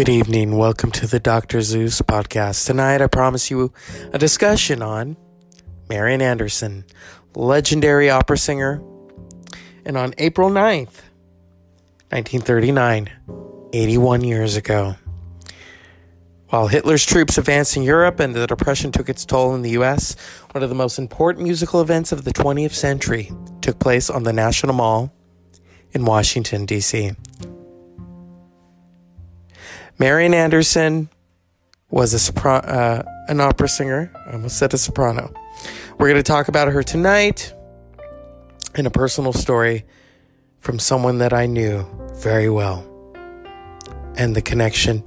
Good evening. Welcome to the Dr. Zeus podcast. Tonight, I promise you a discussion on Marian Anderson, legendary opera singer. And on April 9th, 1939, 81 years ago, while Hitler's troops advanced in Europe and the Depression took its toll in the US, one of the most important musical events of the 20th century took place on the National Mall in Washington, D.C. Marian Anderson was a sopra- uh, an opera singer. I almost said a soprano. We're going to talk about her tonight and a personal story from someone that I knew very well. And the connection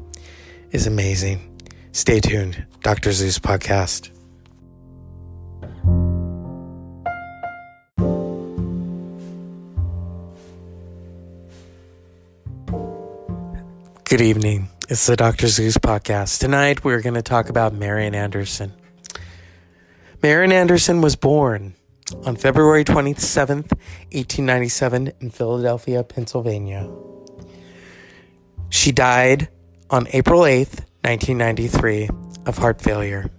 is amazing. Stay tuned. Dr. Zeus podcast. Good evening. It's the Dr. Zeus podcast. Tonight we're going to talk about Marian Anderson. Marian Anderson was born on February 27th, 1897 in Philadelphia, Pennsylvania. She died on April 8th, 1993 of heart failure.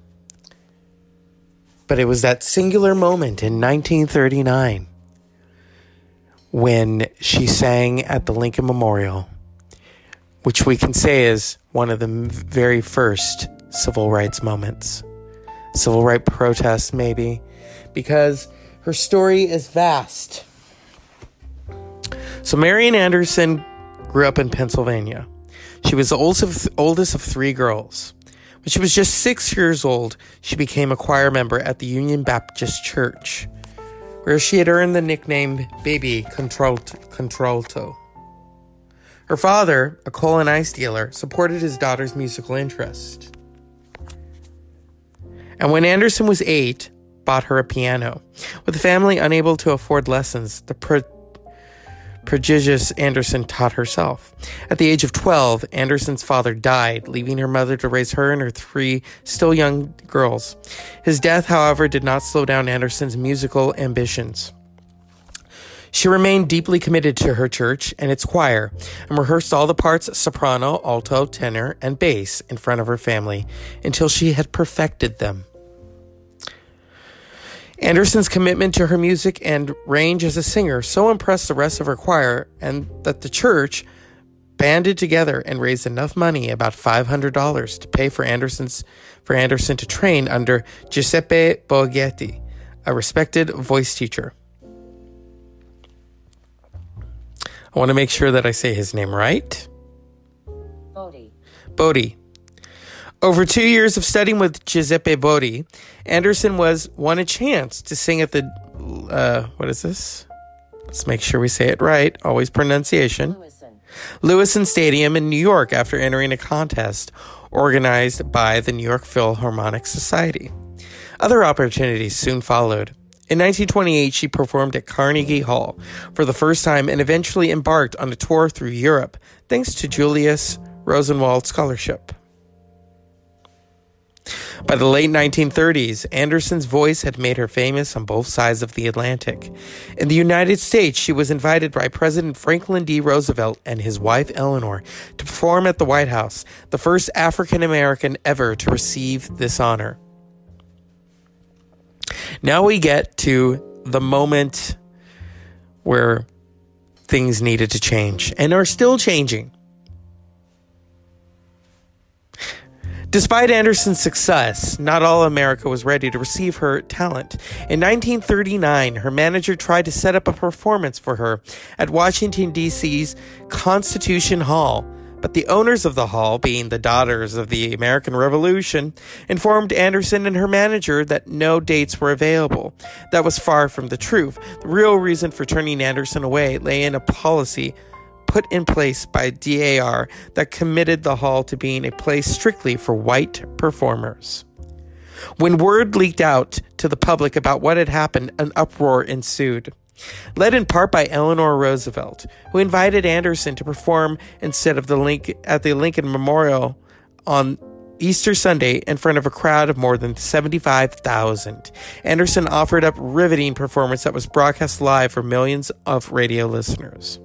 But it was that singular moment in 1939 when she sang at the Lincoln Memorial which we can say is one of the very first civil rights moments. Civil rights protests, maybe, because her story is vast. So, Marian Anderson grew up in Pennsylvania. She was the oldest of, oldest of three girls. When she was just six years old, she became a choir member at the Union Baptist Church, where she had earned the nickname Baby Contralto. Her father, a coal and ice dealer, supported his daughter's musical interest. And when Anderson was eight, bought her a piano. With the family unable to afford lessons, the pro- prodigious Anderson taught herself. At the age of 12, Anderson's father died, leaving her mother to raise her and her three still young girls. His death, however, did not slow down Anderson's musical ambitions. She remained deeply committed to her church and its choir and rehearsed all the parts soprano, alto, tenor, and bass in front of her family until she had perfected them. Anderson's commitment to her music and range as a singer so impressed the rest of her choir and that the church banded together and raised enough money, about $500, to pay for Anderson's for Anderson to train under Giuseppe Boghetti, a respected voice teacher. I want to make sure that I say his name right. Bodi. Bodi. Over two years of studying with Giuseppe Bodi, Anderson was won a chance to sing at the uh, what is this? Let's make sure we say it right. Always pronunciation. Lewison. Lewisohn Stadium in New York after entering a contest organized by the New York Philharmonic Society. Other opportunities soon followed. In 1928, she performed at Carnegie Hall for the first time and eventually embarked on a tour through Europe thanks to Julius Rosenwald Scholarship. By the late 1930s, Anderson's voice had made her famous on both sides of the Atlantic. In the United States, she was invited by President Franklin D. Roosevelt and his wife Eleanor to perform at the White House, the first African American ever to receive this honor. Now we get to the moment where things needed to change and are still changing. Despite Anderson's success, not all America was ready to receive her talent. In 1939, her manager tried to set up a performance for her at Washington, D.C.'s Constitution Hall but the owners of the hall, being the daughters of the American Revolution, informed Anderson and her manager that no dates were available. That was far from the truth. The real reason for turning Anderson away lay in a policy put in place by DAR that committed the hall to being a place strictly for white performers. When word leaked out to the public about what had happened, an uproar ensued led in part by Eleanor Roosevelt, who invited Anderson to perform instead of the link at the Lincoln Memorial on Easter Sunday in front of a crowd of more than 75,000. Anderson offered up riveting performance that was broadcast live for millions of radio listeners.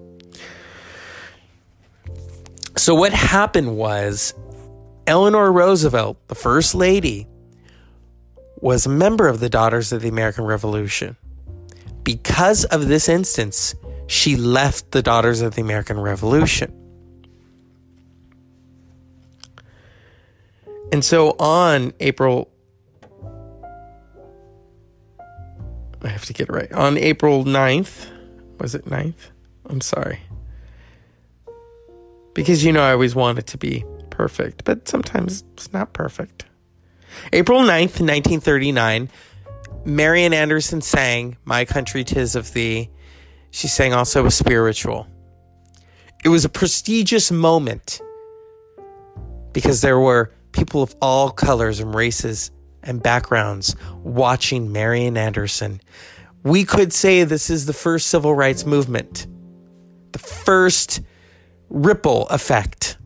So, what happened was Eleanor Roosevelt, the first lady, was a member of the Daughters of the American Revolution. Because of this instance, she left the Daughters of the American Revolution. And so on April I have to get it right. On April 9th, was it 9th? I'm sorry. Because you know I always want it to be perfect, but sometimes it's not perfect. April 9th, 1939, Marian Anderson sang My Country Tis of Thee. She sang also a spiritual. It was a prestigious moment because there were people of all colors and races and backgrounds watching Marian Anderson. We could say this is the first civil rights movement, the first ripple effect,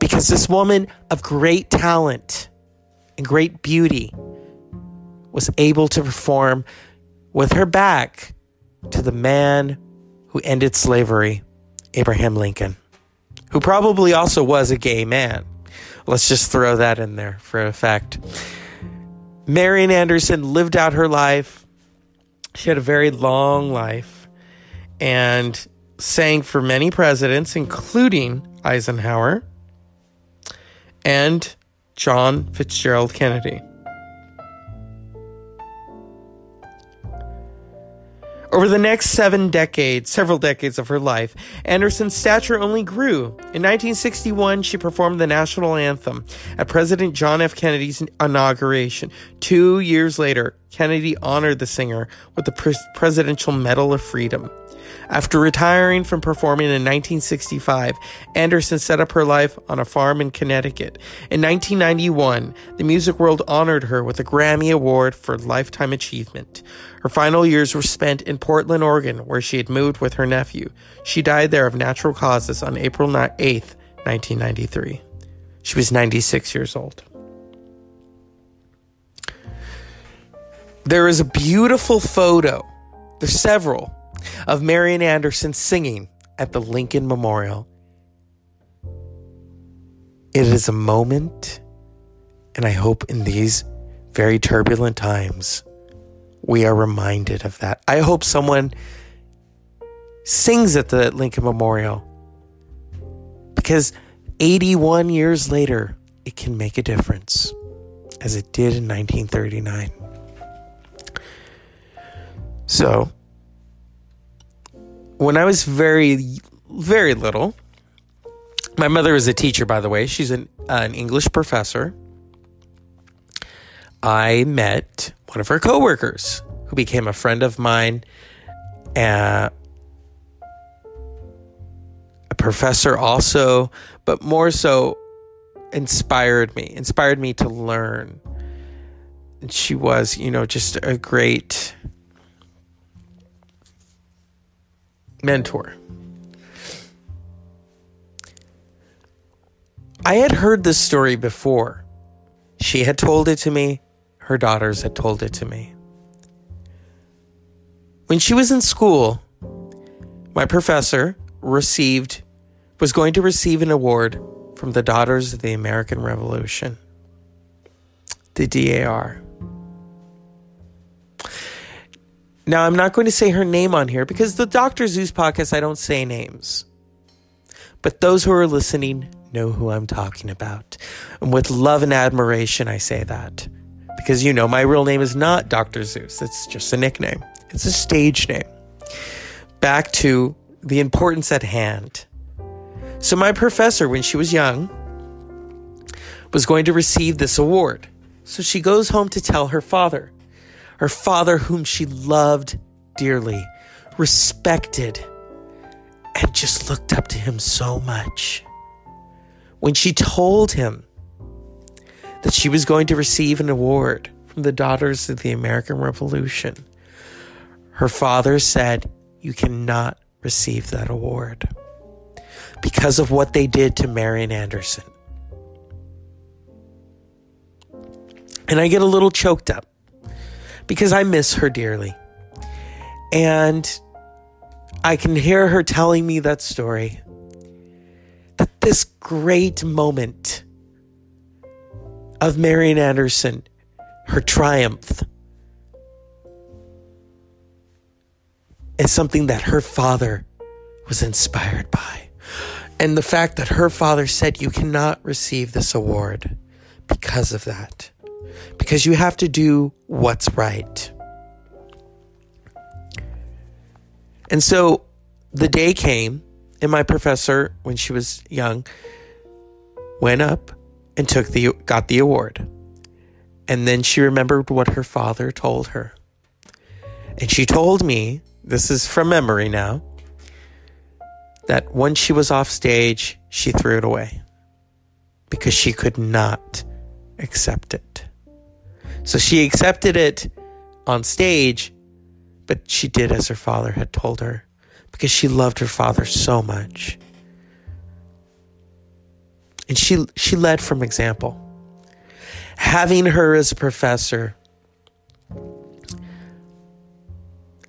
because this woman of great talent and great beauty was able to perform with her back to the man who ended slavery, Abraham Lincoln, who probably also was a gay man. Let's just throw that in there for effect. Marian Anderson lived out her life. She had a very long life and sang for many presidents, including Eisenhower and John Fitzgerald Kennedy. Over the next seven decades, several decades of her life, Anderson's stature only grew. In 1961, she performed the national anthem at President John F. Kennedy's inauguration. Two years later, Kennedy honored the singer with the Presidential Medal of Freedom. After retiring from performing in 1965, Anderson set up her life on a farm in Connecticut. In 1991, the music world honored her with a Grammy Award for Lifetime Achievement. Her final years were spent in Portland, Oregon, where she had moved with her nephew. She died there of natural causes on April 8, 1993. She was 96 years old. There is a beautiful photo, there's several, of Marian Anderson singing at the Lincoln Memorial. It is a moment, and I hope in these very turbulent times, we are reminded of that. I hope someone sings at the Lincoln Memorial because 81 years later, it can make a difference as it did in 1939. So, when I was very, very little, my mother is a teacher, by the way. She's an, uh, an English professor. I met one of her coworkers who became a friend of mine, uh, a professor also, but more so inspired me, inspired me to learn. And she was, you know, just a great mentor. I had heard this story before. She had told it to me, her daughters had told it to me. When she was in school, my professor received was going to receive an award from the Daughters of the American Revolution, the DAR. Now, I'm not going to say her name on here because the Dr. Zeus podcast, I don't say names. But those who are listening know who I'm talking about. And with love and admiration, I say that. Because you know, my real name is not Dr. Zeus, it's just a nickname, it's a stage name. Back to the importance at hand. So, my professor, when she was young, was going to receive this award. So she goes home to tell her father her father, whom she loved dearly, respected, and just looked up to him so much. When she told him that she was going to receive an award from the Daughters of the American Revolution, her father said, You cannot receive that award because of what they did to Marian Anderson. And I get a little choked up because I miss her dearly. And I can hear her telling me that story. That this great moment of Marian Anderson, her triumph, is something that her father was inspired by. And the fact that her father said, You cannot receive this award because of that, because you have to do what's right. And so the day came, and my professor, when she was young, went up and took the got the award. And then she remembered what her father told her. And she told me, this is from memory now, that once she was off stage, she threw it away because she could not accept it. So she accepted it on stage, but she did as her father had told her because she loved her father so much. And she she led from example. Having her as a professor,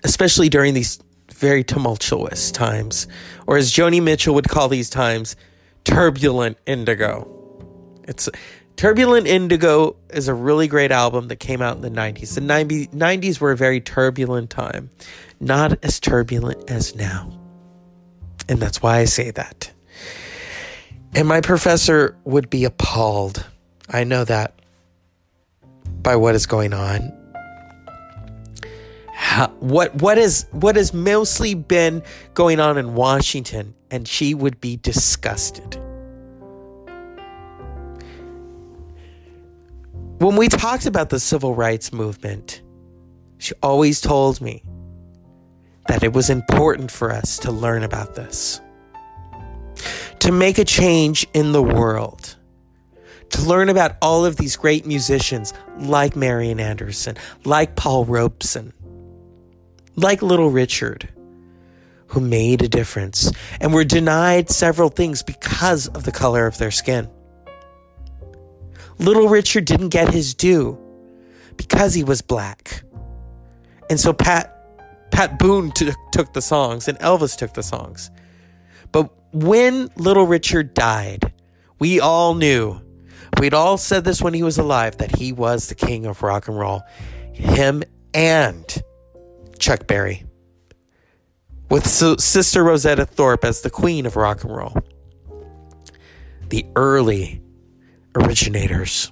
especially during these very tumultuous times, or as Joni Mitchell would call these times, turbulent indigo. It's Turbulent Indigo is a really great album that came out in the 90s. The 90s were a very turbulent time, not as turbulent as now. And that's why I say that. And my professor would be appalled. I know that by what is going on. How, what what is what has mostly been going on in Washington and she would be disgusted. When we talked about the civil rights movement, she always told me that it was important for us to learn about this, to make a change in the world, to learn about all of these great musicians like Marian Anderson, like Paul Robeson, like Little Richard, who made a difference and were denied several things because of the color of their skin. Little Richard didn't get his due because he was black. And so Pat Pat Boone t- took the songs and Elvis took the songs. But when Little Richard died, we all knew. We'd all said this when he was alive that he was the king of rock and roll. Him and Chuck Berry. With Sister Rosetta Tharpe as the queen of rock and roll. The early originators.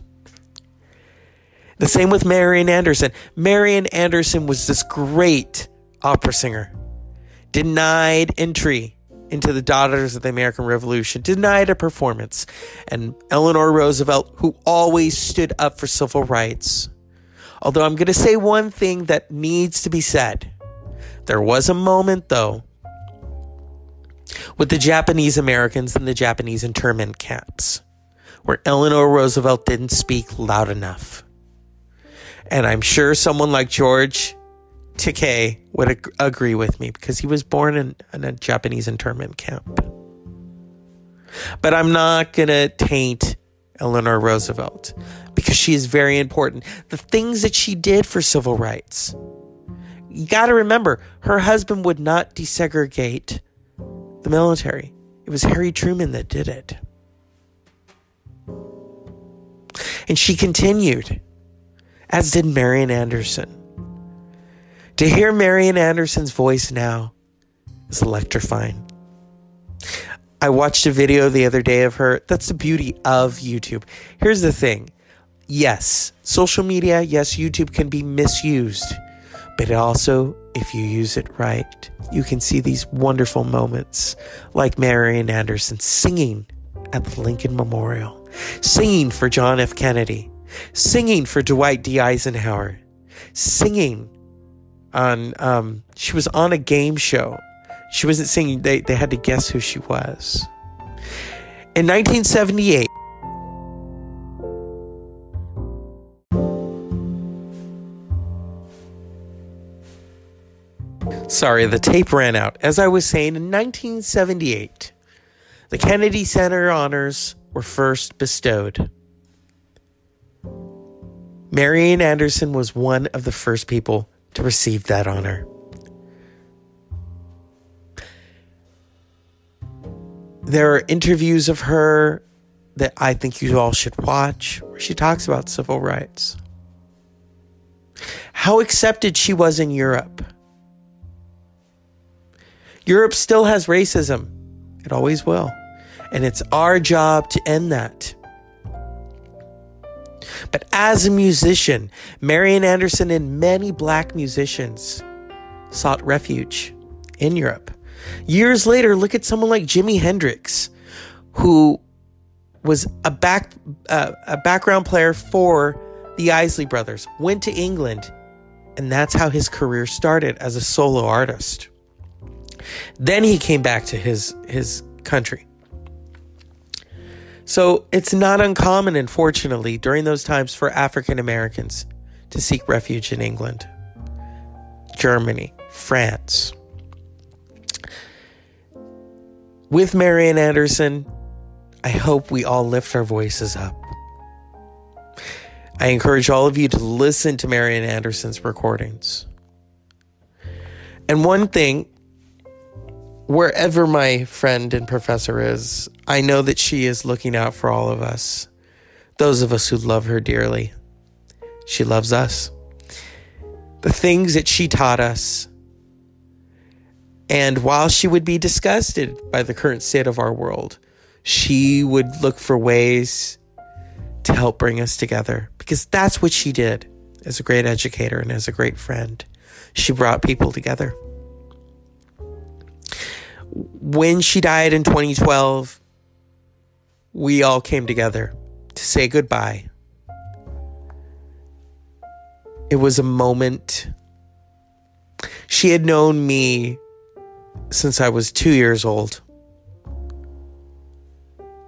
The same with Marian Anderson. Marian Anderson was this great opera singer, denied entry into the Daughters of the American Revolution, denied a performance. And Eleanor Roosevelt, who always stood up for civil rights. Although I'm going to say one thing that needs to be said. There was a moment, though, with the Japanese Americans and the Japanese internment camps where Eleanor Roosevelt didn't speak loud enough. And I'm sure someone like George Takei would ag- agree with me because he was born in, in a Japanese internment camp. But I'm not going to taint Eleanor Roosevelt because she is very important. The things that she did for civil rights. You got to remember, her husband would not desegregate the military. It was Harry Truman that did it. And she continued, as did Marian Anderson. To hear Marian Anderson's voice now is electrifying. I watched a video the other day of her. That's the beauty of YouTube. Here's the thing yes, social media, yes, YouTube can be misused, but also, if you use it right, you can see these wonderful moments like Marian Anderson singing at the Lincoln Memorial singing for John F. Kennedy, singing for Dwight D. Eisenhower, singing on, um, she was on a game show. She wasn't singing, they, they had to guess who she was. In 1978, Sorry, the tape ran out. As I was saying, in 1978, the Kennedy Center honors were first bestowed. Marian Anderson was one of the first people to receive that honor. there are interviews of her that I think you all should watch where she talks about civil rights. How accepted she was in Europe. Europe still has racism. It always will. And it's our job to end that. But as a musician, Marian Anderson and many black musicians sought refuge in Europe. Years later, look at someone like Jimi Hendrix, who was a back uh, a background player for the Isley Brothers, went to England, and that's how his career started as a solo artist. Then he came back to his his country. So it's not uncommon, unfortunately, during those times for African Americans to seek refuge in England, Germany, France. With Marian Anderson, I hope we all lift our voices up. I encourage all of you to listen to Marian Anderson's recordings. And one thing, wherever my friend and professor is, I know that she is looking out for all of us, those of us who love her dearly. She loves us. The things that she taught us. And while she would be disgusted by the current state of our world, she would look for ways to help bring us together because that's what she did as a great educator and as a great friend. She brought people together. When she died in 2012, we all came together to say goodbye. It was a moment. She had known me since I was two years old.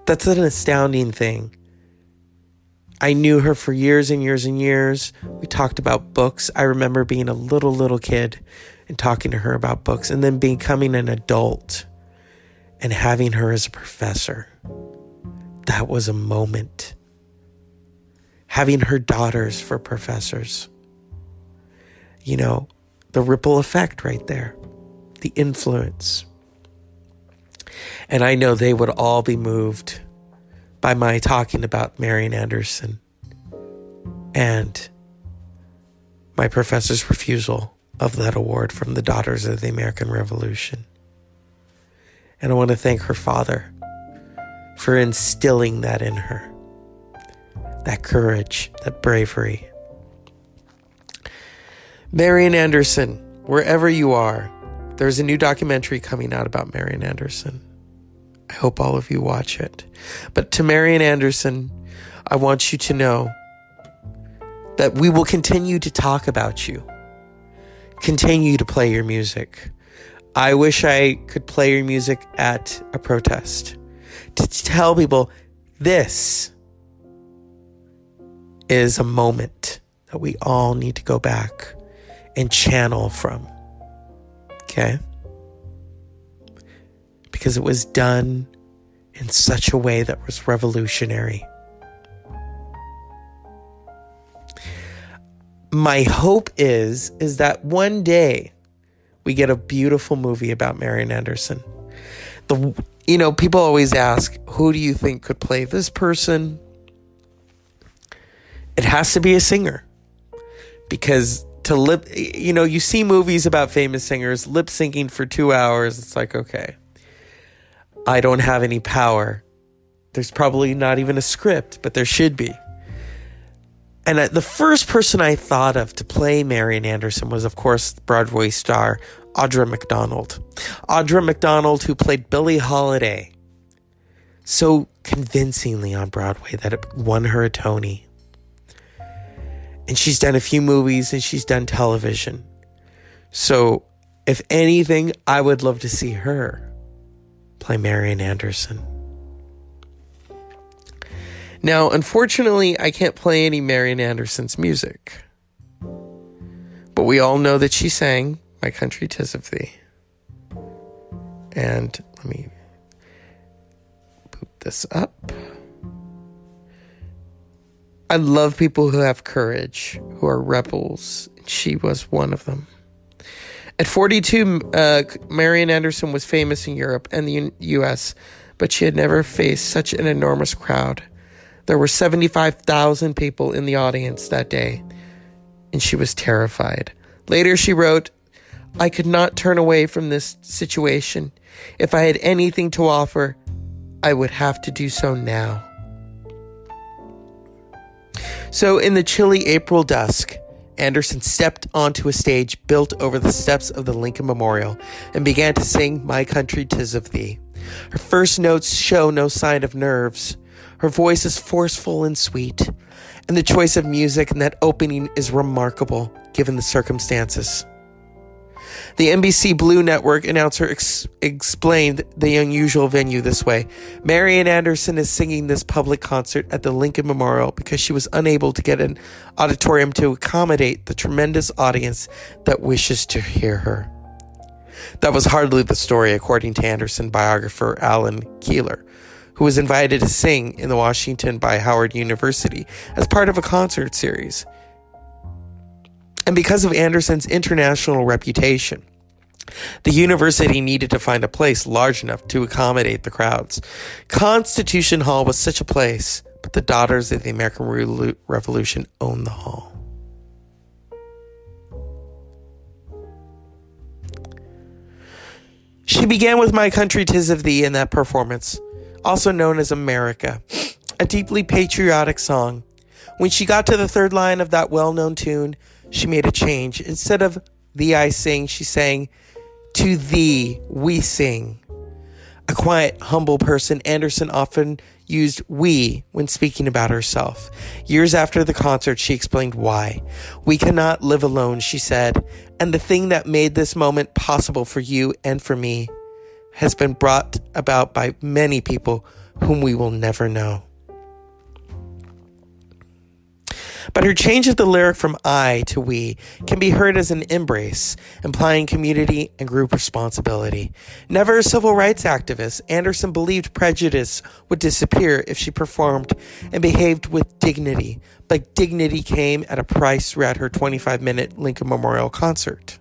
That's an astounding thing. I knew her for years and years and years. We talked about books. I remember being a little, little kid and talking to her about books, and then becoming an adult and having her as a professor that was a moment. Having her daughters for professors. You know, the ripple effect right there, the influence. And I know they would all be moved by my talking about Marian Anderson and my professor's refusal of that award from the Daughters of the American Revolution. And I want to thank her father for instilling that in her that courage, that bravery. Marian Anderson, wherever you are, there's a new documentary coming out about Marian Anderson. I hope all of you watch it. But to Marian Anderson, I want you to know that we will continue to talk about you, continue to play your music. I wish I could play your music at a protest to tell people this is a moment that we all need to go back and channel from. Okay? Because it was done in such a way that was revolutionary. My hope is is that one day we get a beautiful movie about Marian Anderson. The you know, people always ask, who do you think could play this person? It has to be a singer. Because to lip, you know, you see movies about famous singers lip syncing for two hours. It's like, okay, I don't have any power. There's probably not even a script, but there should be. And the first person I thought of to play Marian Anderson was, of course, Broadway star Audra McDonald. Audra McDonald, who played Billie Holiday so convincingly on Broadway that it won her a Tony. And she's done a few movies and she's done television. So, if anything, I would love to see her play Marian Anderson. Now, unfortunately, I can't play any Marian Anderson's music. But we all know that she sang My Country Tis of Thee. And let me boot this up. I love people who have courage, who are rebels. She was one of them. At 42, uh, Marian Anderson was famous in Europe and the U- US but she had never faced such an enormous crowd. There were 75,000 people in the audience that day, and she was terrified. Later, she wrote, I could not turn away from this situation. If I had anything to offer, I would have to do so now. So, in the chilly April dusk, Anderson stepped onto a stage built over the steps of the Lincoln Memorial and began to sing My Country Tis of Thee. Her first notes show no sign of nerves. Her voice is forceful and sweet, and the choice of music in that opening is remarkable given the circumstances. The NBC Blue Network announcer ex- explained the unusual venue this way Marian Anderson is singing this public concert at the Lincoln Memorial because she was unable to get an auditorium to accommodate the tremendous audience that wishes to hear her. That was hardly the story, according to Anderson biographer Allan Keiler, who was invited to sing in the Washington by Howard University as part of a concert series. And because of Anderson's international reputation, the university needed to find a place large enough to accommodate the crowds. Constitution Hall was such a place, but the Daughters of the American Revolution owned the hall. She began with My Country Tis of Thee in that performance, also known as America, a deeply patriotic song. When she got to the third line of that well known tune, she made a change. Instead of the I sing, she sang, To thee we sing. A quiet, humble person, Anderson often used we when speaking about herself. Years after the concert, she explained why. We cannot live alone, she said, and the thing that made this moment possible for you and for me has been brought about by many people whom we will never know. But her change of the lyric from I to we can be heard as an embrace, implying community and group responsibility. Never a civil rights activist, Anderson believed prejudice would disappear if she performed and behaved with dignity, but dignity came at a price throughout her 25 minute Lincoln Memorial concert.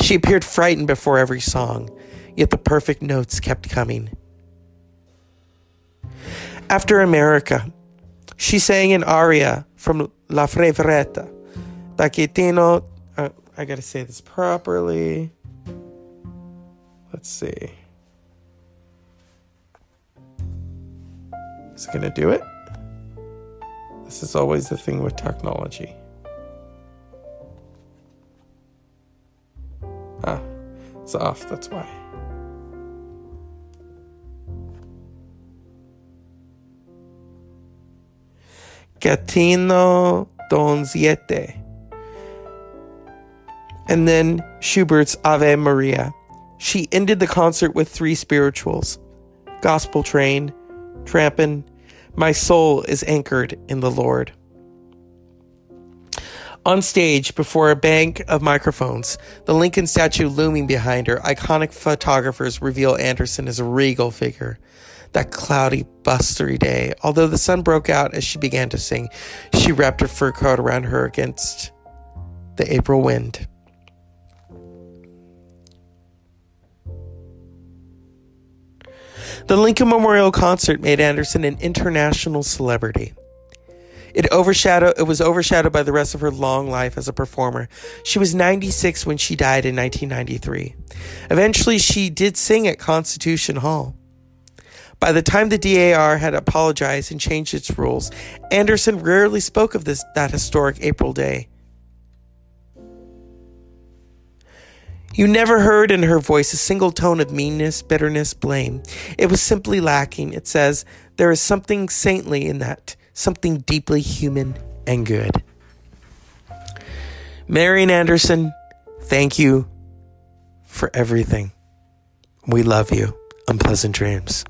She appeared frightened before every song, yet the perfect notes kept coming. After America, she sang an aria from La Favorita. Bacchettino, uh, I gotta say this properly. Let's see. Is it gonna do it? This is always the thing with technology. Ah, it's off, that's why. Gaetano Donizetti. And then Schubert's Ave Maria. She ended the concert with three spirituals Gospel Train, Trampin', My Soul is Anchored in the Lord. On stage, before a bank of microphones, the Lincoln statue looming behind her, iconic photographers reveal Anderson as a regal figure that cloudy, blustery day. Although the sun broke out as she began to sing, she wrapped her fur coat around her against the April wind. The Lincoln Memorial concert made Anderson an international celebrity. It overshadowed it was overshadowed by the rest of her long life as a performer. She was 96 when she died in 1993. Eventually she did sing at Constitution Hall. By the time the DAR had apologized and changed its rules, Anderson rarely spoke of this that historic April day. You never heard in her voice a single tone of meanness, bitterness, blame. It was simply lacking. It says, There is something saintly in that, something deeply human and good. Marian Anderson, thank you for everything. We love you. Unpleasant dreams.